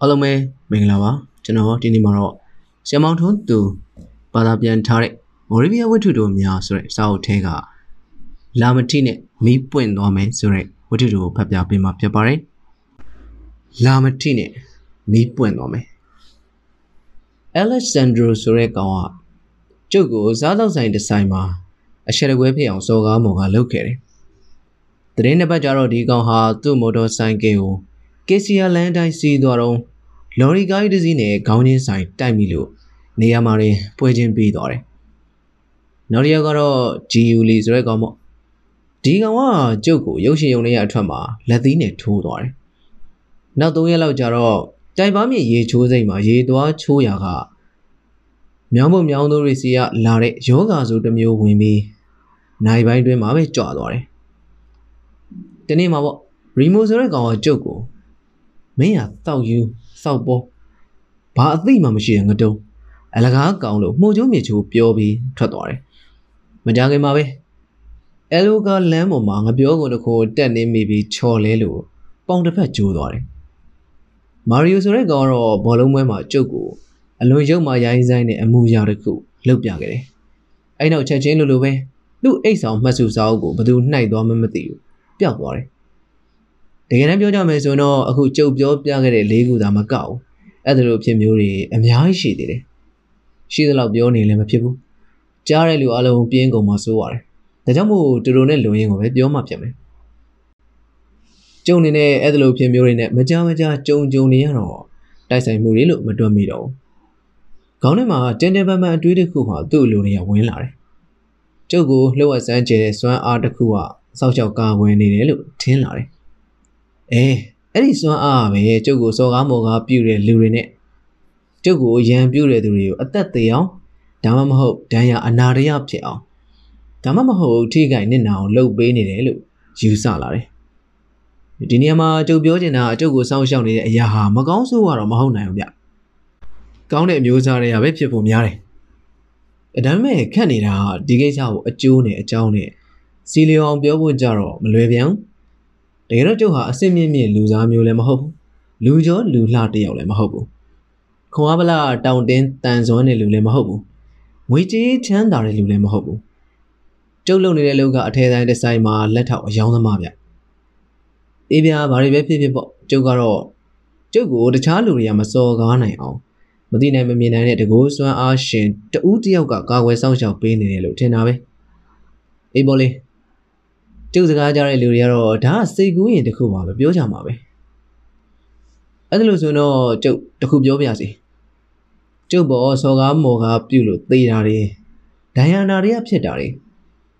အားလုံးပဲမင်္ဂလာပါကျွန်တော်ဒီနေ့မှာတော့ဆရာမောင်ထွန်းသူဘာသာပြန်ထားတဲ့မော်ရီဗီယာဝတ္ထုတို့များဆိုတဲ့စာအုပ်ထဲကလာမတိနဲ့မီးပွင့်သွားမယ်ဆိုတဲ့ဝတ္ထုတို့ကိုဖတ်ပြပေးမှာဖြစ်ပါတယ်လာမတိနဲ့မီးပွင့်သွားမယ် Alexandro ဆိုတဲ့ကောင်ကကျုပ်ကိုစားတော့ဆိုင်တစ်ဆိုင်မှာအရှက်တကွဲဖြစ်အောင်စော်ကားမော်ကလုပ်ခဲ့တယ်။တရင်တစ်ပတ်ကျတော့ဒီကောင်ဟာသူ့မော်တော်ဆိုင်ကယ်ကို ကေစီယာလန်တိုင်းစီးသွားတော့လော်ရီကားတစ်စီးနဲ့ခေါင်းချင်းဆိုင်တိုက်မိလို့နေရာမှာရင်ပွဲချင်းပြီးသွားတယ်။နောက်တစ်ယောက်ကတော့ဂျီယူလီဆိုတဲ့ကောင်ပေါ့။ဒီကောင်ကကျုပ်ကိုရုပ်ရှင်ရုံထဲရအထွက်မှာလက်သီးနဲ့ထိုးသွားတယ်။နောက်၃ရက်လောက်ကျတော့တိုင်ပါမြေရေချိုးစိတ်မှာရေသွားချိုးရာကမြောင်းမမြောင်းတို့တွေစီကလာတဲ့ယောဂါဆိုတစ်မျိုးဝင်ပြီးနိုင်ပိုင်းတွင်းမှာပဲကြွသွားတယ်။ဒီနေ့မှာပေါ့ရီမိုဆိုတဲ့ကောင်ကကျုပ်ကို မင်းဟာတောက်ယူစောက်ပေါ်ဘာအသိမှမရှိတဲ့ငတုံးအလကားကောင်လို့မှုံကျုံးမြေချိုးပြောပြီးထွက်သွားတယ်။မကြခင်မှာပဲအဲလိုကလမ်းပေါ်မှာငပြောကုန်တစ်ခုတက်နေမိပြီးချော်လဲလို့ပေါင်တစ်ဖက်ကျိုးသွားတယ်။မာရီယိုဆိုတဲ့ကောင်ကတော့ဘောလုံးပွဲမှာကျုပ်ကိုအလွန်ရုပ်မာရိုင်းဆိုင်တဲ့အမူအရာတစ်ခုလှုပ်ပြခဲ့တယ်။အဲ့နောက်ချက်ချင်းလိုလိုပဲသူ့အိတ်ဆောင်မှတ်စုစာအုပ်ကိုဘသူနှိုက်သွားမှမသိဘူး။ပျောက်သွားတယ်။တ ကယ်တမ်းပြောကြမယ်ဆိုတော့အခုကျုပ်ပြောပြခဲ့တဲ့လေးခုသာမကောက်ဘူး။အဲ့ဒါလိုဖြစ်မျိုးတွေအများကြီးရှိသေးတယ်။ရှိသလောက်ပြောနေလည်းမဖြစ်ဘူး။ကြားတဲ့လူအလုံးပြင်းကုန်မှစိုးရတယ်။ဒါကြောင့်မို့တူတူနဲ့လူရင်းကိုပဲပြောမှဖြစ်မယ်။ကျုံနေနဲ့အဲ့ဒါလိုဖြစ်မျိုးတွေနဲ့မကြမကြကြုံကြုံနေရတော့တိုက်ဆိုင်မှုတွေလို့မတွက်မိတော့ဘူး။ခေါင်းထဲမှာတင်းတင်းပန်းပန်းအတွေးတစ်ခုဟာသူ့လူတွေကဝင်လာတယ်။ကျုပ်ကိုလှုပ်ဝက်စမ်းကျဲတဲ့စွမ်းအားတစ်ခုကစောက်ချောက်ကာဝင်နေတယ်လို့ထင်လာတယ်။ အဲအဲ့ဒီစွမ်းအားပဲကျုပ်ကိုစော်ကားမော်ကားပြုတဲ့လူတွေနဲ့ကျုပ်ကိုရန်ပြုတဲ့သူတွေကိုအသက်သေးအောင်ဒါမှမဟုတ်ဒဏ်ရာအနာရရဖြစ်အောင်ဒါမှမဟုတ်ထိခိုက်နစ်နာအောင်လှုပ်ပေးနေတယ်လို့ယူဆလာတယ်။ဒီနေရာမှာကျုပ်ပြောချင်တာအကျုပ်ကိုစောင့်ရှောက်နေတဲ့အရာဟာမကောင်းဆိုးကတော့မဟုတ်နိုင်ဘူးဗျ။ကောင်းတဲ့အမျိုးသားတွေကပဲဖြစ်ဖို့များတယ်။ဒါပေမဲ့ခက်နေတာကဒီကိစ္စကိုအကျိုးနဲ့အကြောင်းနဲ့စီလီအောင်ပြောဖို့ကြတော့မလွယ်ပြန်ဘူး။ တကယ်တော့ကျုပ်ဟာအစ်စ်မြင့်မြင့်လူသားမျိုးလည်းမဟုတ်ဘူး။လူကျော်လူလှတယောက်လည်းမဟုတ်ဘူး။ခွန်အားဗလာတောင်တင်းတန်စွမ်းတဲ့လူလည်းမဟုတ်ဘူး။ငွေကြေးချမ်းသာတဲ့လူလည်းမဟုတ်ဘူး။ကျုပ်လုပ်နေတဲ့လုပ်ကအထဲတိုင်းတစ်ဆိုင်မှာလက်ထောက်အယောင်းသမားဗျ။အေးဗျာဘာတွေပဲဖြစ်ဖြစ်ပေါ့ကျုပ်ကတော့ကျုပ်ကိုတခြားလူတွေကမစော်ကားနိုင်အောင်မသိနိုင်မမြင်နိုင်တဲ့တကိုးစွမ်းအားရှင်တဦးတယောက်ကကာကွယ်စောင့်ရှောက်ပေးနေတယ်လို့ထင်တာပဲအေးပေါ်လေး ကျုပ်စကားကြားတဲ့လူတွေကတော့ဒါကစိတ်ကူးရင်တခုပါပဲပြောကြမှာပဲအဲ့ဒါလို့ဆိုတော့ကျုပ်တခုပြောပြစီကျုပ်ပေါ်စော်ကားမော်ကားပြုတ်လို့သေတာတွေဒိုင်ယာနာတွေကဖြစ်တာတွေ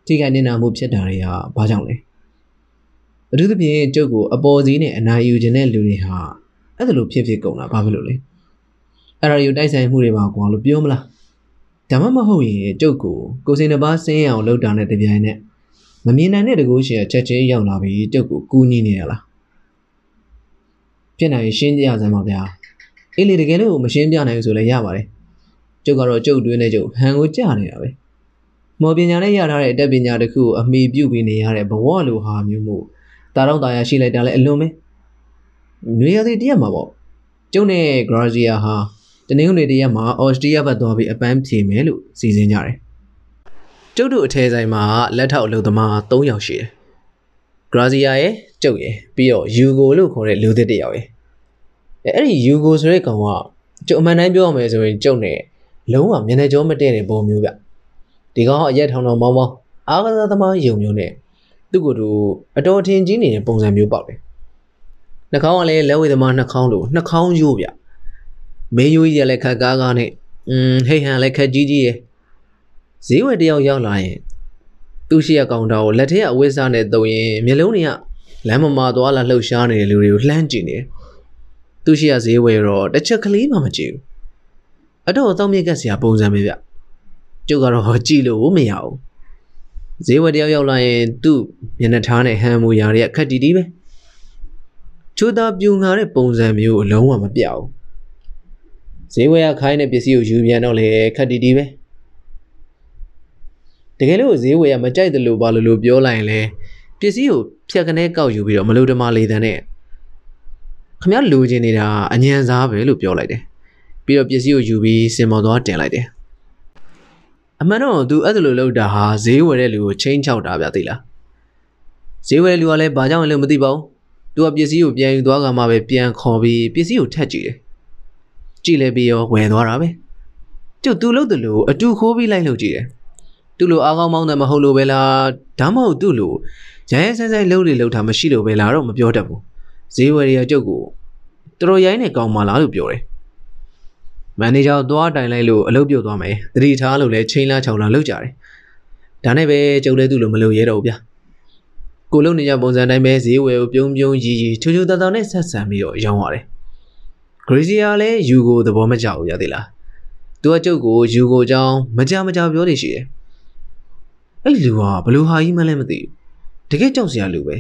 ထိခိုက်နေတာမှုဖြစ်တာတွေကဘာကြောင့်လဲအထူးသဖြင့်ကျုပ်ကိုအပေါ်စီးနဲ့အနာယူခြင်းတဲ့လူတွေဟာအဲ့ဒါလို့ဖြစ်ဖြစ်ကုန်တာဘာဖြစ်လို့လဲအဲ့ဒါယူတိုက်ဆိုင်မှုတွေပါကွာလို့ပြောမလားဒါမှမဟုတ်ရင်ကျုပ်ကိုကိုစင်တစ်ပါးဆင်းအောင်လှုပ်တာနဲ့တပြိုင်နက် မမြင်နိုင်တဲ့တကူရှင်ချက်ချင်းရောက်လာပြီးကျုပ်ကိုကူညီနေရလားဖြစ်နိုင်ရှင်းကြရစမ်းပါဗျာအေးလေတကယ်လို့မရှင်းပြနိုင်ဘူးဆိုလည်းရပါတယ်ကျုပ်ကတော့ကျုပ်တွင်းနဲ့ကျုပ်ဟန်ကိုကြားနေတာပဲမော်ပညာနဲ့ရထားတဲ့အတတ်ပညာတစ်ခုကိုအမိပြုပြီးနေရတဲ့ဘဝလိုဟာမျိုးမို့တာတော့တာရရှိလိုက်တာလည်းအလွန်ပဲနွေရသည်တရက်မှာပေါ့ကျုပ်နဲ့ဂရာဇီယာဟာတနင်္ဂနွေတရက်မှာအော်စတြီးယားဘက်သွားပြီးအပန်းဖြေမယ်လို့စီစဉ်ကြတယ် ကျုပ်တို့အထဲဆိုင်မှာလက်ထောက်အလုပ်သမား3ယောက်ရှိတယ်ဂရာဇီယာရဲ့ကျုပ်ရဲ့ပြီးတော့ယူဂိုလို့ခေါ်တဲ့လူသစ်တစ်ယောက်ရဲ့အဲအဲ့ဒီယူဂိုဆိုတဲ့ကောင်ကကျုပ်အမှန်တမ်းပြောရမယ်ဆိုရင်ကျုပ်နဲ့လုံးဝမျက်နှာကြောမတည့်တဲ့ပုံမျိုးဗျဒီကောင်ကအရက်ထောင်ထောင်မောင်းမောင်းအားကစားသမားယုံမျိုးနဲ့သူ့ကိုယ်သူအတော်ထင်ကြီးနေတဲ့ပုံစံမျိုးပေါက်တယ်နှာခေါင်းကလည်းလက်ဝဲသမားနှာခေါင်းလိုနှာခေါင်းရိုးဗျမင်းရိုးကြီးကလည်းခက်ကားကားနဲ့อืมဟိတ်ဟန်လည်းခက်ကြီးကြီးရဲ့ ဈေးဝယ်တယောက်ရောက်လာရင်သူ့ရှိရကောင်တာကိုလက်ထက်အဝိစားနဲ့တုံရင်မျိုးလုံးတွေကလမ်းမမာသွားလာလှုပ်ရှားနေတဲ့လူတွေကိုလှမ်းကြည့်နေတယ်သူ့ရှိရဈေးဝယ်တော့တစ်ချက်ကလေးမှမကြည့်ဘူးအတော့အတော့မြက်ကဆရာပုံစံပဲဗျကျုပ်ကတော့ကြည့်လို့မရဘူးဈေးဝယ်တယောက်ရောက်လာရင်သူ့မျက်နှာထားနဲ့ဟန်မူရာတွေကခက်တီတီပဲချိုးသားပြူငါတဲ့ပုံစံမျိုးအလုံးဝမပြောက်ဘူးဈေးဝယ်ရခိုင်းတဲ့ပစ္စည်းကိုယူပြန်တော့လေခက်တီတီပဲ တကယ်လို့ဈေးဝယ်ရမကြိုက်တယ်လို့ဘာလို့လို့ပြောလိုက်ရင်လဲပစ္စည်းကိုဖြတ်ကနေကောက်ယူပြီးတော့မလို့တမလေးတန်းနဲ့ခခမရလိုချင်နေတာအញ្ញံစားပဲလို့ပြောလိုက်တယ်ပြီးတော့ပစ္စည်းကိုယူပြီးစင်မော်သွားတင်လိုက်တယ်အမှန်တော့သူအဲ့ဒါလိုလုပ်တာဟာဈေးဝယ်တဲ့လူကိုချင်းချောက်တာဗျသိလားဈေးဝယ်တဲ့လူကလည်းဘာကြောင့်လဲမသိပါဘူးသူကပစ္စည်းကိုပြန်ယူသွားကမှပဲပြန်ခေါ်ပြီးပစ္စည်းကိုထက်ကြည့်တယ်ကြည့်လဲပြီးရောဝယ်သွားတာပဲကျုပ်သူလုပ်တယ်လို့အတူခိုးပြီးလိုက်လုပ်ကြည့်တယ် သူ့လိုအားကောင်းမောင်းတယ်မဟုတ်လို့ပဲလားဒါမှမဟုတ်သူ့လိုရရဲဆိုင်ဆိုင်လှုပ်လေလှုပ်တာမရှိလို့ပဲလားတော့မပြောတတ်ဘူးဈေးဝယ်ရကျုပ်ကိုတော်တော်ရိုင်းနေကောင်းပါလားလို့ပြောတယ်မန်နေဂျာသွားတိုင်လိုက်လို့အလုပ်ပြုတ်သွားမယ်တတိထားလို့လဲချိန်လာချောင်လာလုပ်ကြတယ်ဒါနဲ့ပဲကျုပ်လည်းသူ့လိုမလုပ်ရဲတော့ဘူးဗျာကိုလုံနေကြပုံစံတိုင်းပဲဈေးဝယ်ကိုပြုံးပြုံးရီရီချူချူတတနဲ့ဆက်ဆံပြီးတော့ရောင်းရတယ်ဂရီစီယာလည်းယူကိုသဘောမကျဘူးရသေးလားသူကကျုပ်ကိုယူကိုကြောင်းမကြမကြပြောနေရှိတယ် အဲ့လူဟာဘလို့ဟာကြီးမှလည်းမသိဘူးတကယ်ကြောက်စရာလူပဲ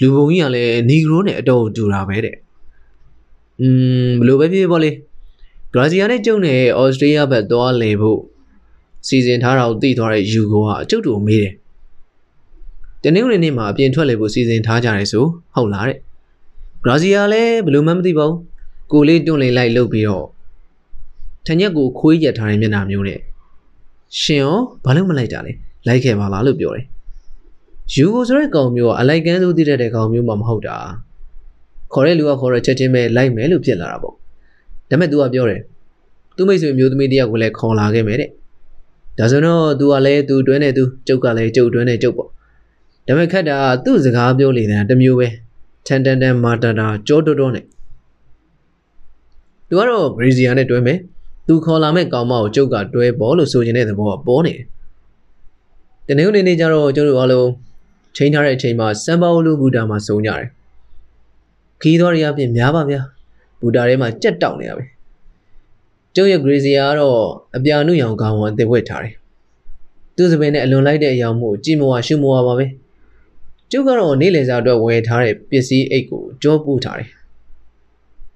လူပုံကြီးကလည်းနီဂရိုနဲ့အတော်တူတာပဲတဲ့อืมဘလို့ပဲဖြစ်ဖြစ်ပေါ့လေဘရာဇီးယားနဲ့ကျုံနဲ့ဩစတြေးလျဘက်သွားလေဖို့စီစဉ်ထားတာကိုသိသွားတဲ့ယူကိုကအကျုပ်တို့မေးတယ်တနင်္ဂနွေနေ့မှာအပြင်ထွက်လေဖို့စီစဉ်ထားကြတယ်ဆိုဟုတ်လားတဲ့ဘရာဇီးယားလည်းဘလို့မှမသိပါဘူးကိုလေးတွန့်လိန်လိုက်လုပ်ပြီးတော့ထညက်ကိုခွေးရက်ထားတဲ့မျက်နှာမျိုးနဲ့ရှင်ရောဘာလို့မလိုက်တာလဲ လိုက်ခဲ့ပါလားလို့ပြောတယ်ယူကိုဆိုတဲ့ကောင်မျိုးကအလိုက်ကန်းစိုးသိတဲ့ကောင်မျိုးမှမဟုတ်တာခေါ်တဲ့လူကခေါ်တော့ချက်ချင်းပဲလိုက်မယ်လို့ဖြစ်လာတာပေါ့ဒါပေမဲ့ तू ကပြောတယ်သူ့မိတ်ဆွေမျိုးသမီးတယောက်ကိုလည်းခေါ်လာခဲ့မယ်တဲ့ဒါဆိုတော့ तू ကလည်း तू တွဲနေ तू ကျုပ်ကလည်းကျုပ်တွဲနေကျုပ်ပေါ့ဒါပေမဲ့ခက်တာသူ့စကားပြောလေတဲ့တမျိုးပဲထန်တန်တန်မာတာတာကြောတော်တော်နဲ့သူကတော့ဂရီဇီယာနဲ့တွဲမယ်သူခေါ်လာမဲ့ကောင်မကိုကျုပ်ကတွဲပေါ်လို့ဆိုချင်တဲ့သဘောကပေါ်နေတယ် တနေ့နေ့နေ့ကျတော့ကျုပ်တို့အားလုံးချိန်ထားတဲ့အချိန်မှာစံပါဝလူဘူတာမှာစုံကြတယ်ခီးတော်ရရပြင်များပါဗျာဘူတာထဲမှာကြက်တောက်နေတာပဲကျုပ်ရဲ့ဂရီဇီယာကတော့အပြာနုရောင်ကောင်းဝအသေးဝက်ထားတယ်သူ့စပင်းနဲ့အလွန်လိုက်တဲ့အယောင်မှုကြည်မဝရှုမဝပါပဲကျုပ်ကတော့နေ့လည်စာအတွက်ဝယ်ထားတဲ့ပစ္စည်းအိတ်ကိုကြောပို့ထားတယ်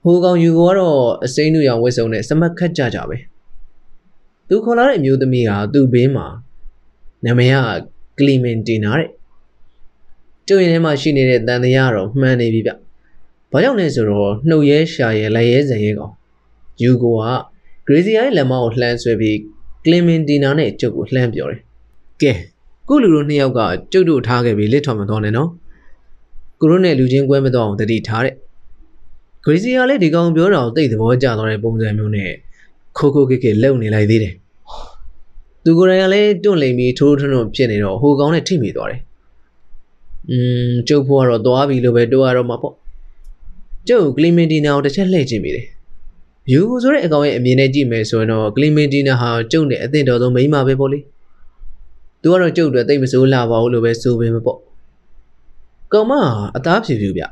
ဟိုကောင်ယူကတော့အစိမ်းနုရောင်ဝက်စုံနဲ့စမတ်ခတ်ကြကြပဲသူခေါ်လာတဲ့အမျိုးသမီးကသူ့ဘေးမှာ နာမည်ကကလီမင်တီနာတဲ့ကျုပ်ရင်ထဲမှာရှိနေတဲ့တန်တရားတော့မှန်နေပြီဗျ။ဘာကြောင့်လဲဆိုတော့နှုတ်ရဲရှာရဲလက်ရဲဇရဲကောင်ယူကိုကဂရေစီယာရဲ့လက်မကိုလှမ်းဆွဲပြီးကလင်မင်တီနာနဲ့ကျုပ်ကိုလှမ်းပြောတယ်။ကဲကိုလူတို့နှစ်ယောက်ကကျုပ်တို့ထားခဲ့ပြီးလစ်ထွက်မသွားနဲ့နော်။ကိုတို့နဲ့လူချင်းကွဲမသွားအောင်တတိထားတဲ့။ဂရေစီယာလည်းဒီကောင်ပြောတာကိုတိတ်သဘောကျသွားတဲ့ပုံစံမျိုးနဲ့ခိုးခိုးကိကိလှုပ်နေလိုက်သေးတယ်။ သူကိုယ်တိုင်ကလည်းတွန့်လိမ်ပြီးထိုးထွန်းထွန်းဖြစ်နေတော့ဟိုကောင်နဲ့ထိမိသွားတယ်။อืมကျုပ်ဖို့ကတော့သွားပြီလို့ပဲတိုးရတော့မှာပေါ့။ကျုပ်ကလီမင်တီနာကိုတစ်ချက်လှည့်ကြည့်မိတယ်။ယူဆိုတဲ့အကောင်ရဲ့အမြင်နဲ့ကြည့်မယ်ဆိုရင်တော့ကလီမင်တီနာဟာကျုပ်နဲ့အသင့်တော်ဆုံးမိန်းမပဲပေါ့လေ။သူကတော့ကျုပ်အတွက်တိတ်မစိုးလာပါဘူးလို့ပဲဆိုပေမဲ့ပေါ့။ကောင်မအသားဖြူဖြူဗျ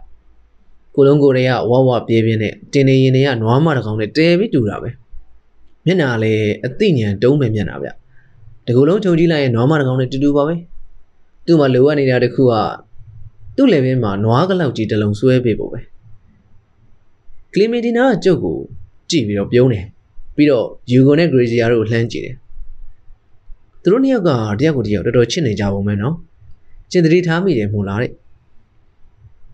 ။ကိုလုံးကိုတွေကဝဝပြေးပြင်းနဲ့တင်နေရင်တွေကနွားမတကောင်နဲ့တဲပြီးတူတာပဲ။မျက်နှာလည်းအသိဉာဏ်တုံးပဲမျက်နှာဗျ။ တကူလုံးခြုံကြည့်လိုက်ရင်နွားမတကောင်နဲ့တူတူပါပဲ။သူ့မှာလိုအပ်နေတာတခုကသူ့လေဘင်းမှာနွားကလောက်ကြီးတစ်လုံးဆွဲပေးဖို့ပဲကလီမီတီနာကကျုပ်ကိုကြည့်ပြီးတော့ပြုံးတယ်ပြီးတော့ယူဂိုနဲ့ဂရေဇီယာတို့ကိုလှမ်းကြည့်တယ်သူတို့နှစ်ယောက်ကတယောက်ကိုတယောက်တော်တော်ချစ်နေကြပုံပဲနော်ကျင်တတိထားမိတယ်မို့လားတဲ့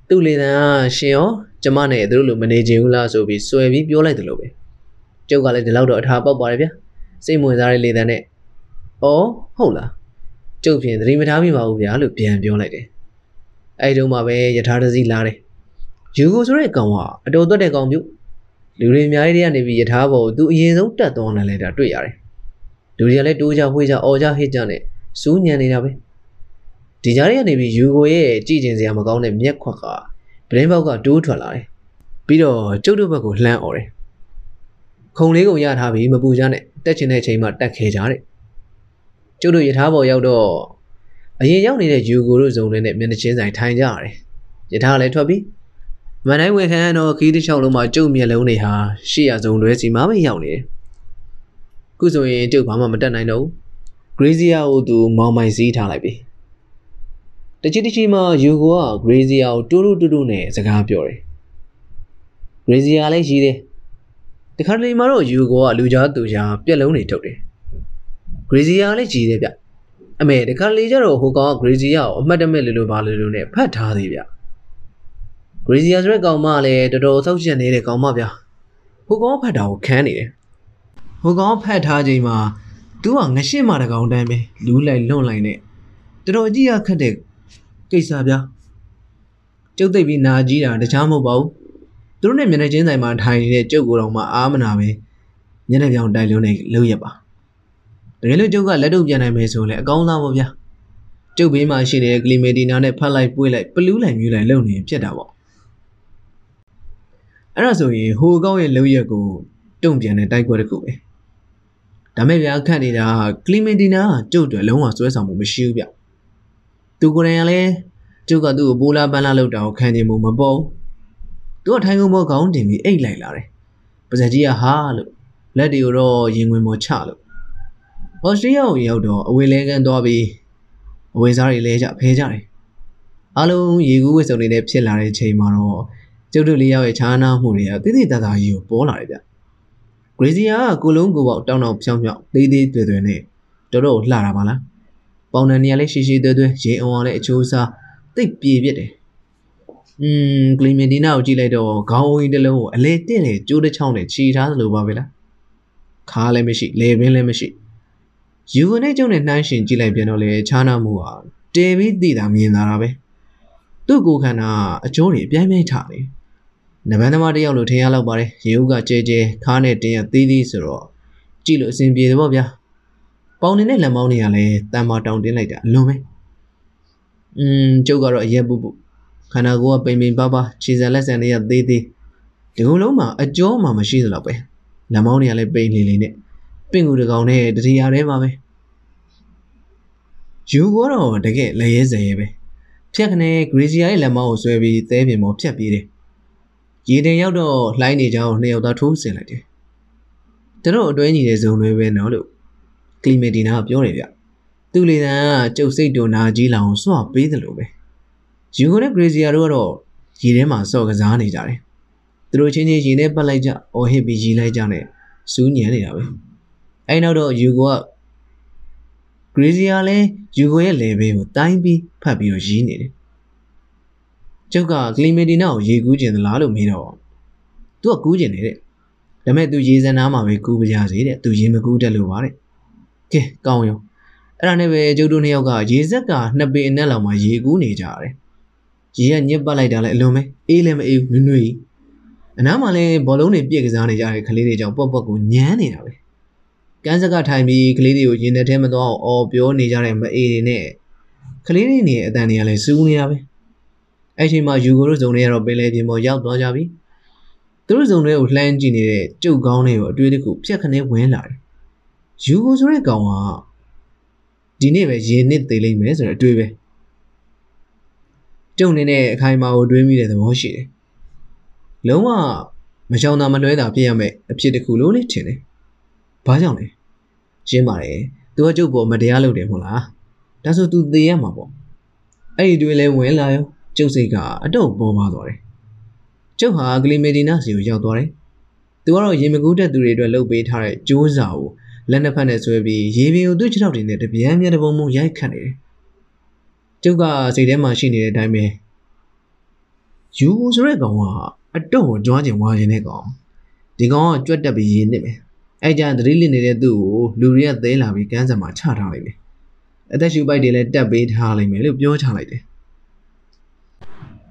သူ့လေတန်းကရှင်ရောကျမနဲ့သူတို့လိုမနေချင်ဘူးလားဆိုပြီးစွဲပြီးပြောလိုက်တယ်လို့ပဲကျုပ်ကလည်းဒီလောက်တော့အထာပေါက်ပါတယ်ဗျစိတ်ဝင်စားတဲ့လေတန်းနဲ့ ဩဟုတ်လားကျုပ်ဖြင့်သတိမထားမိပါဘူးဗျာလို့ပြန်ပြောလိုက်တယ်အဲ့တုန်းမှာပဲယထာတစီလာတယ်ယူကိုဆိုတဲ့ကောင်ကအတော်သွက်တဲ့ကောင်မျိုးလူတွေအများကြီးတွေကနေပြီးယထာဘောကိုသူအရင်ဆုံးတက်သွားနေလဲတာတွေ့ရတယ်လူတွေကလည်းတိုးကြဝှေးကြအော်ကြဟစ်ကြနဲ့စူးညံနေတာပဲဒီကြားတွေကနေပြီးယူကိုရဲ့ကြည်ကျင်စရာမကောင်းတဲ့မျက်ခွက်ကပရင်းပေါက်ကတိုးထွက်လာတယ်ပြီးတော့ကျုပ်တို့ဘက်ကိုလှမ်းអော်တယ်ခုံလေးကိုရထားပြီးမပူကြနဲ့တက်ချင်တဲ့အချိန်မှတက်ခဲကြတဲ့ ကျုပ်တို့ယထာဘောရောက်တော့အရင်ရောက်နေတဲ့ယူကိုတို့ဇုံတွေနဲ့မျက်နှာချင်းဆိုင်ထိုင်ကြရတယ်။ယထာလည်းထွက်ပြီးမန်တိုင်းဝေခန်းတော့ခီးတစ်ချောင်းလုံးမှာကျုပ်မျက်လုံးတွေဟာရှေ့ရဇုံတွဲစီမှာပဲရောက်နေတယ်။ခုဆိုရင်ကျုပ်ဘာမှမတက်နိုင်တော့ဘူး။ဂရေဇီယာကိုသူမောင်မိုင်စည်းထားလိုက်ပြီ။တချီတချီမှာယူကိုကဂရေဇီယာကိုတူတူတူတူနဲ့စကားပြောတယ်။ဂရေဇီယာလည်းရှိတယ်။တခါတလေမှာတော့ယူကိုကလူကြားသူကြားပြက်လုံးတွေထုတ်တယ်။ ဂရေဇီယာလည်းကြီးတယ်ဗျ။အမေတခါလေကျတော့ဟိုကောင်က Gracie ကိုအမှတ်တမဲ့လေလိုပါလေလိုနဲ့ဖတ်ထားသေးဗျဂရီဇီယာဆိုတဲ့ကောင်မလည်းတော်တော်ဆောက်ချက်နေတဲ့ကောင်မဗျာဟိုကောင်ဖတ်တာကိုခန်းနေတယ်ဟိုကောင်ဖတ်ထားချိန်မှာသူကငရှင်းမာတကောင်တန်းပဲလူးလိုက်လွန့်လိုက်နဲ့တော်တော်ကြည့်ရခက်တဲ့ကိစ္စဗျာကျုပ်သိပ်ပြီးနာကြီးတာတခြားမဟုတ်ပါဘူးသူတို့နဲ့မျက်နှာချင်းဆိုင်မှာထိုင်နေတဲ့ကျုပ်ကိုယ်တော်မှအားမနာပဲမျက်နှာပြောင်တိုက်လုံးနေလို့ရပါ တကယ်လို့ကျုပ်ကလက်တော့ပြန်နိုင်မယ်ဆိုလည်းအကောင်းသားပေါ့ဗျာကျုပ်ဘေးမှာရှိနေတဲ့ကလီမေတီနာနဲ့ဖတ်လိုက်ပွေးလိုက်ပလူးလိုက်မြူးလိုက်လုပ်နေဖြစ်တာပေါ့အဲ့ဒါဆိုရင်ဟိုကောက်ရဲ့လုံရက်ကိုတုံ့ပြန်တဲ့တိုက်ပွဲတစ်ခုပဲဒါမဲ့ဗျာခန့်နေတာကလီမေတီနာကကျုပ်တွေလုံးဝစွဲဆောင်မှုမရှိဘူးဗျသူကိုယ်တိုင်ကလည်းကျုပ်ကသူ့ကိုပိုးလာပန်းလာလောက်တာကိုခံနေမှုမပေါ်သူကထိုင်ကုန်ပေါ်ခေါင်းတင်ပြီးအိတ်လိုက်လာတယ်ပါဇက်ကြီးကဟာလို့လက်တွေကိုတော့ရင်ဝင်ပေါ်ချလို့ ဩစတြေးလျကိုရောက်တော့အဝေလဲကန်သွားပြီးအဝေစားတွေလဲကြဖဲကြတယ်အားလုံးရေကူးဝစ်စုံတွေနဲ့ဖြစ်လာတဲ့ချိန်မှာတော့ကျုပ်တို့လေးယောက်ရဲ့ခြားနားမှုတွေကတိတိတတ်တာကြီးကိုပေါ်လာတယ်ဗျဂရေစီယာကကိုလုံးကိုပေါက်တောင်းတောင်းဖြောင်းဖြောင်းသေးသေးတွေ့တွေ့နဲ့တော်တော်လှတာပါလားပေါင်တန်နေရာလေးရှိရှိသွဲသွဲရေအောင်အောင်လေးအချိုးစားတိတ်ပြေပြစ်တယ်อืมကလီမင်တီနာကိုကြည့်လိုက်တော့ခေါင်းအုံးကြီးတစ်လုံးကိုအလေတင့်လေကျိုးတစ်ချောင်းနဲ့ခြီထားသလိုပါပဲလားခါလည်းမရှိလေပင်လည်းမရှိ ယူဝင်နဲ့ကျုံနဲ့နှိုင်းရှင်ကြည့်လိုက်ပြန်တော့လေခြားနာမှုဟာတဲပြီးတည်တာမြင်လာတာပဲသူ့ကိုယ်ခန္ဓာအကျိုးတွေအပြိုင်ပြိုင်ထားတယ်နဗန်းသမားတယောက်လိုထင်ရလောက်ပါတယ်ရေဦးကကြဲကြဲခါးနဲ့တင်းရသေးသေးဆိုတော့ကြည့်လို့အဆင်ပြေတယ်ပေါ့ဗျာပေါင်နေနဲ့လက်မောင်းတွေကလည်းတန်မာတောင်တင်းလိုက်တာအလွန်ပဲอืมကျုပ်ကတော့အရက်ပုပုခန္ဓာကိုယ်ကပိန်ပိန်ပါပါခြေစံလက်စံတွေကသေးသေးဒီကုန်းလုံးမှာအကျော်မှမရှိသလောက်ပဲလက်မောင်းတွေကလည်းပိန်လေလေနဲ့ ပင့်ကူတကောင်နဲ့တတိယထဲမှာပဲယူကတော့တကယ်လက်ရဲစဲရဲပဲဖြတ်ခနဲ့ဂရီဇီယာရဲ့လက်မောင်းကိုဆွဲပြီးသဲပြင်ပေါ်ဖြတ်ပြေးတယ်ရေတင်ရောက်တော့လှိုင်းနေကြအောင်နှစ်ယောက်သားထိုးဆင်လိုက်တယ်။တို့အတွဲညီတဲ့ဇုံတွေပဲနော်လို့ကလီမက်တီနာကပြောတယ်ဗျ။သူ့လေတန်းကကျုပ်စိတ်တုံနာကြီးလောင်စွတ်ပေးတယ်လို့ပဲ။ယူကိုနဲ့ဂရေစီယာတို့ကတော့ရေထဲမှာစော့ကစားနေကြတယ်။သူတို့ချင်းချင်းရေနဲ့ပတ်လိုက်ကြအော်ဟစ်ပြီးရီလိုက်ကြနဲ့စူးညံနေတာပဲ။ အဲနောက်တော့ယူကိုကဂရေစီယာလည်းယူကိုရဲ့လေဘေးကိုတိုင်းပြီးဖတ်ပြီးတော့ရီးနေတယ်ကျုပ်ကကလီမီတီနာကိုရေကူးကျင်သလားလို့မေးတော့သူကကူးကျင်နေတဲ့ဒါမဲ့သူရေစံနာမှာပဲကူးပကြစေတဲ့သူရေမကူးတတ်လို့ပါတဲ့ကဲကောင်းရောအဲ့ဒါနဲ့ပဲကျုပ်တို့နှစ်ယောက်ကရေဆက်ကနှစ်ပေအနက်လောက်မှာရေကူးနေကြရတယ်ရေကညစ်ပတ်လိုက်တာလည်းအလွန်ပဲအေးလည်းမအေးဘူးနွေ့နွေ့အနားမှာလည်းဘောလုံးတွေပြည့်ကစားနေကြတဲ့ကလေးတွေကြောင့်ပေါ့ပေါ့ကိုညမ်းနေတာပဲ ကန်းစကထိုင်ပြီးကလေးတွေကိုရင်ထဲမသွားအောင်အော်ပြောနေကြတဲ့မအေးတွေနဲ့ကလေးတွေနေအတန်တွေကလည်းစူးနေတာပဲအဲ့ချိန်မှာယူဂိုတို့ဇုံတွေကတော့ပင်လယ်ပြင်ပေါ်ရောက်သွားကြပြီသူတို့ဇုံတွေကိုလှမ်းကြည့်နေတဲ့ကျုပ်ကောင်းတွေကိုအတွေးတစ်ခုဖြတ်ခနဲဝင်လာတယ်ယူဂိုဆိုတဲ့ကောင်ကဒီနေ့ပဲရေနစ်သေးလိမ့်မယ်ဆိုတဲ့အတွေးပဲကျုံနေတဲ့အခိုင်အမာကိုတွေးမိတဲ့သဘောရှိတယ်လုံးဝမကြောင်တာမလွဲတာဖြစ်ရမယ်အဖြစ်တစ်ခုလို့လေထင်တယ် ဘာကြောင့်လဲရှင်းပါတယ်သူကကျုပ်ပေါ်မတရားလုပ်တယ်မဟုတ်လားဒါဆို तू သေရမှာပေါ့အဲ့ဒီတွေလဲဝင်လာရောကျုပ်စိတ်ကအတော့ပေါ်ပါသွားတယ်။ကျုပ်ဟာဂလီမေဒီနာစီကိုရောက်သွားတယ်။သူကတော့ရေမကူးတဲ့သူတွေအတွက်လှုပ်ပေးထားတဲ့ကြိုးစာကိုလက်နှစ်ဖက်နဲ့ဆွဲပြီးရေပြင်ကိုသူ့ခြေထောက်တွေနဲ့တပြန်းပြန်းတပုံပုံရိုက်ခတ်နေတယ်။ကျုပ်ကစိတ်ထဲမှာရှိနေတဲ့အတိုင်းပဲယူဆိုတဲ့ကောင်ကအတော့ကိုကြွားကျင်ဝါခြင်းတဲ့ကောင်ဒီကောင်ကကြွက်တက်ပြီးရေနစ်မယ်။ အဲကြသတိလစ်နေတဲ့သူ့ကိုလူတွေကသဲလာပြီးကန်းစံမှာချထားလိုက်တယ်။အသက်ရှူပိုက်တွေလည်းတက်ပေးထားလိုက်မယ်လို့ပြောချလိုက်တယ်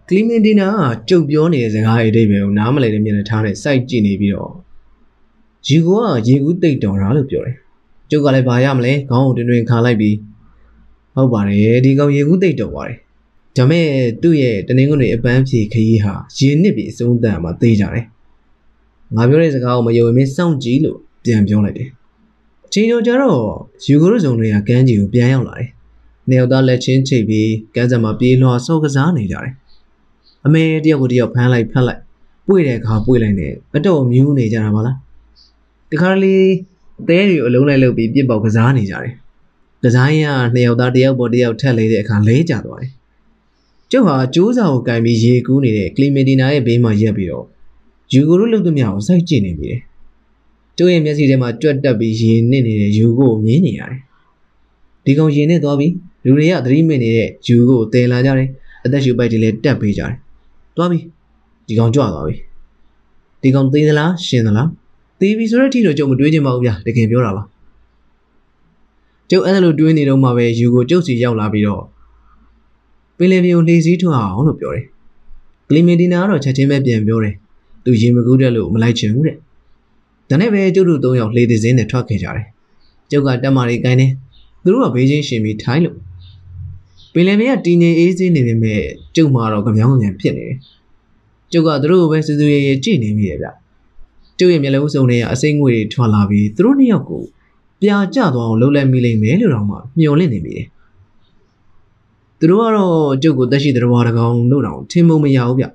ကလီမင်တီနာကကြုတ်ပြောနေတဲ့စကားအတိတ်ပဲကိုနားမလည်တဲ့မျက်နှာထားနဲ့စိုက်ကြည့်နေပြီးတော့ရီကိုကရေကူးတိတ်တော်တာလို့ပြောတယ်။ကျုပ်ကလည်းဘာရမလဲခေါင်းကိုတွင်တွင်ခါလိုက်ပြီးဟုတ်ပါတယ်ဒီကောင်ရေကူးတိတ်တော်ပါတယ်။ဒါမဲ့သူ့ရဲ့တနင်္ဂနွေအပန်းဖြေခရီးဟာရေနစ်ပြီးအဆုံးသတ်မှာသိကြတယ်။ငါပြောတဲ့စကားကိုမယုံရင်မင်းစောင့်ကြည့်လို့ ပြန်ပြောလိုက်တယ်။အချိန်ကျော်ကျတော့ယူဂိုရုံတွေကကမ်းခြေကိုပြန်ရောက်လာတယ်။နေရောက်သားလက်ချင်းချိတ်ပြီးကမ်းစံမှာပြေးလွှာဆော့ကစားနေကြတယ်။အမေတယောက်ကိုတယောက်ဖမ်းလိုက်ဖက်လိုက်ပွေတဲ့အခါပွေလိုက်နေအတော့မြူးနေကြတာပါလားတခါလေးသဲတွေအလုံးလိုက်လုပ်ပြီးပြစ်ပေါက်ကစားနေကြတယ်ကစားရင်ကနှစ်ယောက်သားတယောက်ပေါ်တယောက်ထက်လေးတဲ့အခါလဲကျသွားတယ်ကျုပ်ဟာကျိုးစာကိုကင်ပြီးရေကူးနေတဲ့ကလီမီတီနာရဲ့ဘေးမှာရက်ပြီးတော့ယူကိုတို့လုပ်သမျှကိုစိုက်ကြည့်နေပြီတယ် ကျိုးရဲ့မျက်စိထဲမှာကြွက်တက်ပြီးရေနစ်နေတဲ့ယူကိုမြင်နေရတယ်ဒီကောင်ရေနစ်သွားပြီးလူတွေကသတိမစ်နေတဲ့ယူကိုတဲလာကြတယ်အသက်ရှူပိုက်တွေလည်းတက်ပေးကြတယ်သွားပြီဒီကောင်ကြွသွားပြီဒီကောင်သေးသလားရှင်သလားသေးပြီဆိုတဲ့အထိတော့ကျုပ်မတွေးချင်ပါဘူးဗျတကယ်ပြောတာပါကျုပ်အဲ့ဒါလိုတွေးနေတော့မှပဲယူကိုကျုပ်စီရောက်လာပြီးတော့ပင်လယ်ပြင်ကိုလှေစည်းထွားအောင်လို့ပြောတယ်ကလီမီတီနာကတော့ချက်ချင်းပဲပြန်ပြောတယ်သူရေမကူးတဲ့လို့မလိုက်ချင်ဘူးတဲ့ ဒါနဲ့ပဲကျုပ်တို့၃ယောက်လှေသည်စင်းနဲ့ထွက်ခဲ့ကြတယ်ကျုပ်ကတက်မာလေးကိုင်းနေသူတို့ကဘေးချင်းရှင်ပြီးထိုင်းလို့ပင်လယ်ပြင်ကတည်ငြိမ်အေးဆေးနေပေမဲ့ကျုပ်မှာတော့ကြမြောင်းကြံဖြစ်နေတယ်ကျုပ်ကသူတို့ကိုပဲစူးစူးရဲရဲကြည့်နေမိတယ်ဗျကျုပ်ရဲ့မျက်လုံးစုံတွေကအစိမ့်ငွေတွေထွက်လာပြီးသူတို့နှစ်ယောက်ကိုပြာကျသွားအောင်လှုပ်လိုက်မိလိမ့်မယ်လို့တော့မှမျှော်လင့်နေမိတယ်သူတို့ကတော့ကျုပ်ကိုတက်ရှိတဲ့တော်တကောင်လို့တော့ထင်မုံမရဘူးဗျ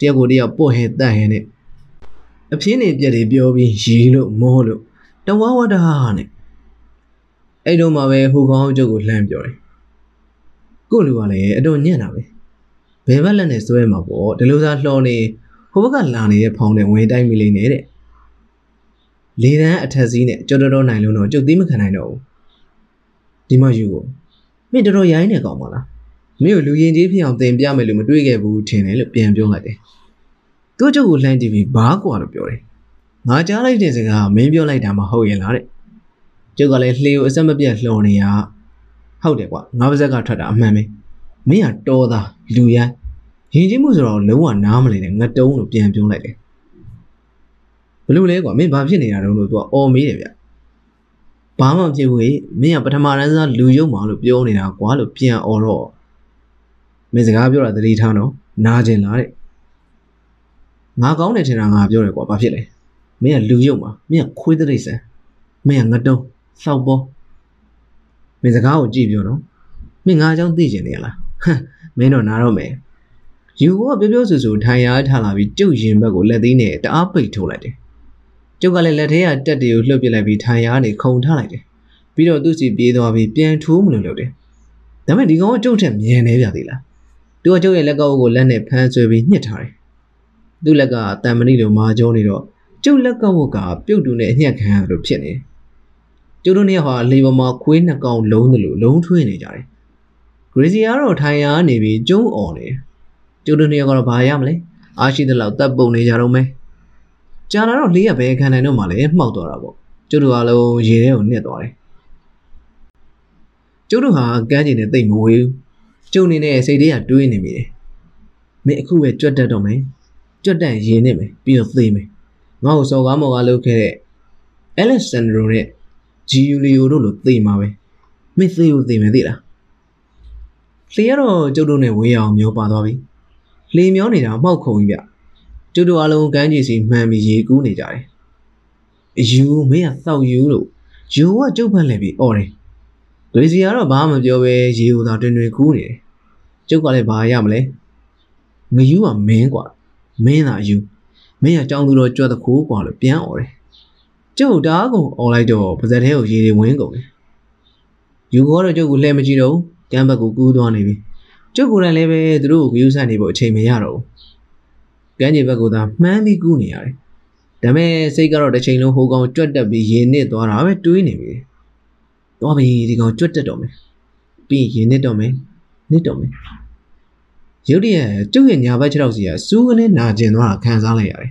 တယောက်ကိုတယောက်ပေါ့ဟဲတတ်ဟဲနဲ့ အပြင်းနေပြက်တွေပြောပြီးရီလို့မောလို့တဝဝတာနဲ့အဲ့တော့မှပဲဟိုကောင်ကျုပ်ကိုလှမ်းပြောတယ်ကို့လူကလည်းအတော်ညံ့တာပဲဘယ်ဘက်လက်နဲ့စွဲမှာပေါ့ဒီလိုသာလှော်နေဟိုဘက်ကလာနေတဲ့ဖောင်းနဲ့ဝင်တိုက်မိလိမ့်နေတဲ့လေတန်းအထက်စီးနဲ့ကြော်တော်တော်နိုင်လို့တော့ကျုပ်သိမခံနိုင်တော့ဘူးဒီမယူကိုမင်းတော်တော်ရိုင်းနေကောင်မလားမင်းကိုလူရင်ကြီးဖြစ်အောင်တင်ပြမယ်လို့မတွေးခဲ့ဘူးထင်တယ်လို့ပြန်ပြောလိုက်တယ် သူကျုပ်ကိုလှမ်းကြည့်ပြီးဘာကွာလို့ပြောတယ်ငါကြားလိုက်တဲ့စကားမင်းပြောလိုက်တာမဟုတ်ရင်လားတဲ့ကျုပ်ကလည်းလှေကိုအဆက်မပြတ်လှော်နေရဟုတ်တယ်ကွာငါပါဇက်ကထွက်တာအမှန်ပဲမင်းကတော်သားလူရမ်းရင်ကြီးမှုဆိုတော့လုံးဝနားမလည်နဲ့ငတုံးလို့ပြန်ပြောလိုက်တယ်ဘလို့လဲကွာမင်းဘာဖြစ်နေတာတုံးလို့သူကအော်မေးတယ်ဗျဘာမှမဖြစ်ဘူးဟေ့မင်းကပထမတန်းစားလူယုံမှလို့ပြောနေတာကွာလို့ပြန်အော်တော့မင်းစကားပြောတာသတိထားနော်နားကျင်လားတဲ့ ငါကောင်းတယ်ထင်တာငါပြောတယ်ကွာဘာဖြစ်လဲမင်းကလူယုံမှာမင်းကခွေးတိတ်ဆန်မင်းကငတုံးစောက်ပေါ်မင်းစကားကိုကြည့်ပြောနော်မင်းငါအကြောင်းသိကျင်နေရလားဟမ်မင်းတော့နားတော့မယ်ယူကပြောပြောဆူဆူထိုင်ရထားလာပြီးကျုပ်ရင်ဘက်ကိုလက်သေးနဲ့တအားပိတ်ထိုးလိုက်တယ်ကျုပ်ကလည်းလက်ထဲကတက်တွေကိုလှုပ်ပစ်လိုက်ပြီးထိုင်ရကနေခုံထားလိုက်တယ်ပြီးတော့သူ့စီပြေးသွားပြီးပြန်ထိုးမလို့လုပ်တယ်ဒါပေမဲ့ဒီကောင်ကကျုပ်ထက်မြင်နေပြသေးလားသူကကျုပ်ရဲ့လက်ကောက်ကိုလက်နဲ့ဖမ်းဆွဲပြီးညှစ်ထားတယ် သူ့လက်ကတန်မဏိလိုမာကျုံးနေတော့ကျုပ်လက်ကောက်ကပြုတ်တူနဲ့အညှက်ခံရလို့ဖြစ်နေတယ်ကျုပ်တို့နှစ်ယောက်ဟာလေပေါ်မှာခွေးနှစ်ကောင်လုံးသလိုလုံးထွေးနေကြတယ်ဂရေစီကတော့ထိုင်ရနေပြီးကျုံးអော်နေတယ်ကျုပ်တို့နှစ်ယောက်ကတော့ဘာရမလဲအားရှိတဲ့လောက်တပ်ပုံနေကြတော့မယ်ကြာလာတော့လေးရဘဲခံနိုင်တော့မှလည်းမှောက်သွားတာပေါ့ကျုပ်တို့အားလုံးရေထဲကိုနှစ်သွားတယ်ကျုပ်တို့ဟာကမ်းခြေနဲ့တိတ်မဝေးဘူးကျုံနေနဲ့စိတ်ထဲကတွေးနေမိတယ်မင်းအခုပဲကြွတ်တက်တော့မယ် ကြွတ်တက်ရင်နေမယ်ပြီးတော့သေမယ်ငါ့ကိုစော်ကားမော်ကားလုပ်ခဲ့တဲ့ Alessandro နဲ့ Giulio တို့လိုသေမှာပဲမင်းသေကိုသေမယ်သိလားလေကတော့ကျုပ်တို့နဲ့ဝေးအောင်မျောပါသွားပြီလေမျောနေတာမှောက်ခုံကြီးဗျကျုပ်တို့အလုံးကမ်းခြေစီမှန်ပြီးရေကူးနေကြတယ်အယူမင်းကသောက်ယူလို့ယူကကျုပ်ဖက်လဲပြီးអော်တယ်ဒွေစီကတော့ဘာမှမပြောပဲရေကိုသာတွင်တွင်ကူးနေတယ်ကျုပ်ကလည်းဘာရမလဲငယူကမင်းกว่า မင်းသာယူမင်းကကြောင်းသူတော်ကြွတဲ့ခိုးกว่าလို့ပြန်អော်တယ်ကျုပ်တားကုန်អော်လိုက်တော့ပါဇက်ထဲကိုရေတွေဝင်ကုန်တယ်ယူကတော့ကျုပ်ကိုလှဲမကြည့်တော့ဘူးကမ်းဘက်ကိုကူးသွားနေပြီကျုပ်ကိုယ်တိုင်လည်းပဲသူတို့ကိုဂရုစိုက်နေဖို့အချိန်မရတော့ဘူးကမ်းခြေဘက်ကိုသာမှန်းပြီးကူးနေရတယ်ဒါပေမဲ့စိတ်ကတော့တစ်ချိန်လုံးဟိုကောင်ကြွတ်တက်ပြီးရင်နစ်သွားတာပဲတွေးနေပြီသွားပြီဒီကောင်ကြွတ်တက်တော့မယ်ပြီးရင်နစ်တော့မယ်နစ်တော့မယ် ရုတ်တရက်ကျုပ်ရဲ့ညာဘက်ခြေထောက်စီကစူးကနေနာကျင်သွားတာခံစားလိုက်ရတယ်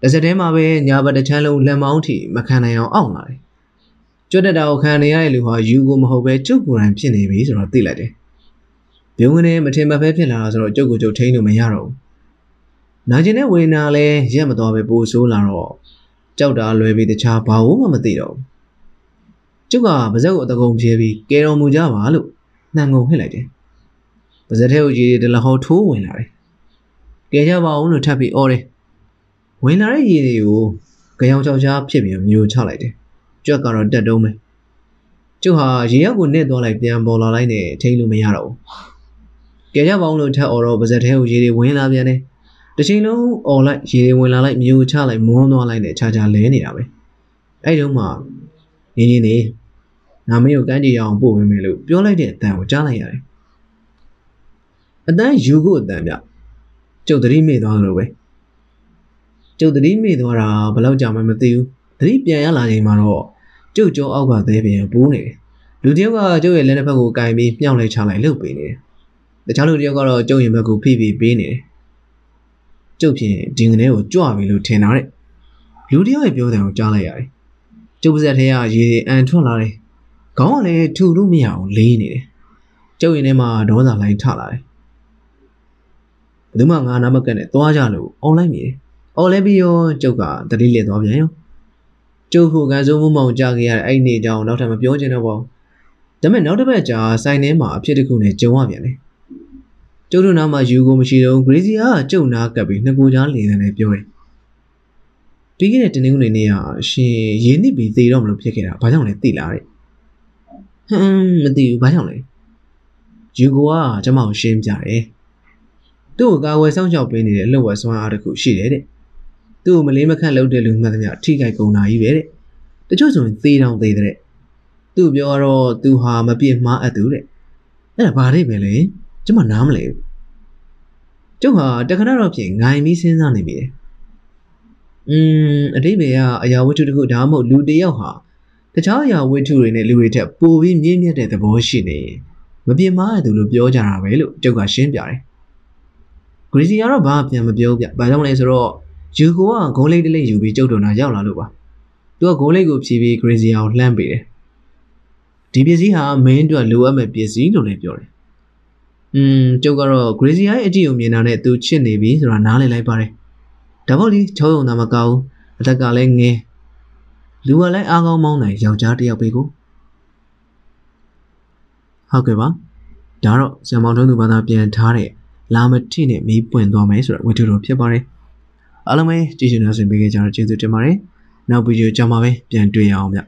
တစ်စက်တည်းမှာပဲညာဘက်တစ်ချမ်းလုံးလက်မောင်းထိမခံနိုင်အောင်အောင့်လာတယ်ကျွတ်တက်တာကိုခံနေရတဲ့လူဟာယူကိုမဟုတ်ပဲကျုပ်ကိုယ်တိုင်ဖြစ်နေပြီဆိုတော့သိလိုက်တယ်။ပြုံးကနေမထင်မဖဲဖြစ်လာတာဆိုတော့ကျုပ်ကိုကျုပ်ထိန်းလို့မရတော့ဘူး။နာကျင်တဲ့ဝေနာလည်းရက်မသွားပဲပိုဆိုးလာတော့ကြောက်တာလွယ်ပြီးတခြားဘာလို့မှမသိတော့ဘူး။ကျုပ်ကပါဇက်ကိုအတကုံဖြဲပြီးကဲတော်မူကြပါလို့နှံငုံဟစ်လိုက်တယ်။ ပါဇက်ထဲကိုကြီးတလဟောထိုးဝင်လာတယ်။ကဲကြပါအောင်လို့ထပ်ပြီးအော်တယ်။ဝင်လာတဲ့ရေတွေကိုကြောင်ချောက်ချားဖြစ်ပြီးမျိုးချလိုက်တယ်။ကြွက်ကတော့တက်တုံးပဲကျုပ်ဟာရေရောက်ကိုနစ်သွားလိုက်ပြန်ပေါ်လာလိုက်နဲ့ထိန်းလို့မရတော့ဘူးကြရပေါင်းလို့ထက်អော်တော့ပါဇက်ထဲကိုရေတွေဝင်လာပြန်တယ်တစ်ချိန်လုံးអော်လိုက်ရေတွေဝင်လာလိုက်မျိုးချလိုက်မွန်းသွားလိုက်နဲ့ခြားခြားလဲနေတာပဲအဲ့တုန်းမှနင်းနင်းနေနာမည်ကိုကန်းကြီးအောင်ပို့ဝင်မယ်လို့ပြောလိုက်တဲ့အတန်ကိုကြားလိုက်ရတယ် အတန်းယူကိုအတန်ပြကျုပ်သတိမေ့သွားလို့ပဲကျုပ်သတိမေ့သွားတာဘယ်လောက်ကြာမှမသိဘူးသတိပြန်ရလာချိန်မှာတော့ကျုပ်ကျောအောက်ကသေးပြန်ပူးနေတယ်လူတယောက်ကကျုပ်ရဲ့လက်နှစ်ဖက်ကိုကင်ပြီးမြောက်လိုက်ချလိုက်လှုပ်ပေးနေတယ်တခြားလူတယောက်ကတော့ကျုပ်ရင်ဘက်ကိုဖိဖိပေးနေတယ်ကျုပ်ဖြင့်ဒီငနေကိုကြွပြီလို့ထင်တာတဲ့လူတယောက်ရဲ့ပြောတဲ့ကိုကြားလိုက်ရတယ်ကျုပ်ပါဇက်ထဲကရေအန်ထွက်လာတယ်ခေါင်းကလည်းထူလို့မရအောင်လေးနေတယ်ကျုပ်ရင်ထဲမှာဒေါသလိုင်းထလာတယ် ဘယ်သူမှငါနာမကက်နဲ့သွားကြလို့အွန်လိုင်းမြည်တယ်အော်လဲပြီးရောကျုပ်ကတတိလက်သွားပြန်ရောကျုပ်ဟိုကန်စုံမမောင်ကြခဲ့ရတဲ့အဲ့ဒီနေကြောင်နောက်ထပ်မပြောချင်တော့ပါဘူးဒါပေမဲ့နောက်တစ်ပတ်ကြာဆိုင်ထဲမှာအဖြစ်တစ်ခုနဲ့ကြုံရပြန်တယ်ကျုပ်တို့နားမှာယူကိုမရှိတော့ဂရေစီယာကကျုပ်နာကပ်ပြီးနှစ်ကိုကြားလေတယ်နဲ့ပြောတယ်ပြီးခဲ့တဲ့တနင်္ဂနွေနေ့ကရှင်ရင်းနစ်ပြီးသေတော့မလို့ဖြစ်ခဲ့တာဘာကြောင့်လဲသိလားတဲ့ဟမ်မသိဘူးဘာကြောင့်လဲယူကိုကကျမကိုရှင်းပြတယ် သူ့ကိုကာဝယ်ဆောင်ချောက်ပေးနေတဲ့အလုပ်ဝယ်စွမ်းအားတစ်ခုရှိတယ်တဲ့သူ့ကိုမလေးမခန့်လုပ်တဲ့လူမှန်သမျှထိခိုက်ကုန်တာကြီးပဲတဲ့တချို့ဆိုရင်သေတောင်သေတဲ့သူ့ပြောတော့သူဟာမပြစ်မှားအပ်သူတဲ့အဲ့ဒါဘာတွေပဲလဲကျမနားမလဲဘူးကျုပ်ဟာတခဏတော့ဖြင့်ငိုင်ပြီးစဉ်းစားနေမိတယ်อืมအတိတ်ပဲကအရာဝတ္ထုတစ်ခုဒါမှမဟုတ်လူတစ်ယောက်ဟာတခြားအရာဝတ္ထုတွေနဲ့လူတွေထက်ပိုပြီးမြင့်မြတ်တဲ့သဘောရှိနေမပြင်းမားတဲ့သူလို့ပြောကြတာပဲလို့ကျုပ်ကရှင်းပြတယ် ဂရီစီကတော့ဘာပြန်မပြောပြဘာကြောင့်လဲဆိုတော့ယူကိုကဂိုးလေးတစ်လေးယူပြီးကျုပ်တော်နာရောက်လာလို့ပါသူကဂိုးလေးကိုဖြီးပြီးဂရီစီယာကိုလှမ်းပေးတယ်ဒီပစ္စည်းဟာမင်းအတွက်လိုအပ်မဲ့ပစ္စည်းလို့လည်းပြောတယ်อืมကျုပ်ကတော့ Gracie ရဲ့အကြည့်ကိုမြင်တာနဲ့သူချစ်နေပြီဆိုတာနားလည်လိုက်ပါတယ်ဒါပေါ့လေချောယုံတာမကောင်းအသက်ကလည်းငယ်လူကလည်းအားကောင်းမောင်းနိုင်ယောက်ျားတစ်ယောက်ပဲကိုဟုတ်ကဲ့ပါဒါတော့ဇံမောင်ထုံးသူဘာသာပြန်ထားတဲ့ လာမတိနဲ့မီးပွင့်သွားမယ်ဆိုတော့ဝတ္ထုတော်ဖြစ်ပါတယ်အားလုံးပဲကြည့်ရှင်နေဆွေးပေးကြကြတော့ကျေးဇူးတင်ပါတယ်နောက်ဗီဒီယိုကြမှာပဲပြန်တွေ့ရအောင်ဗျ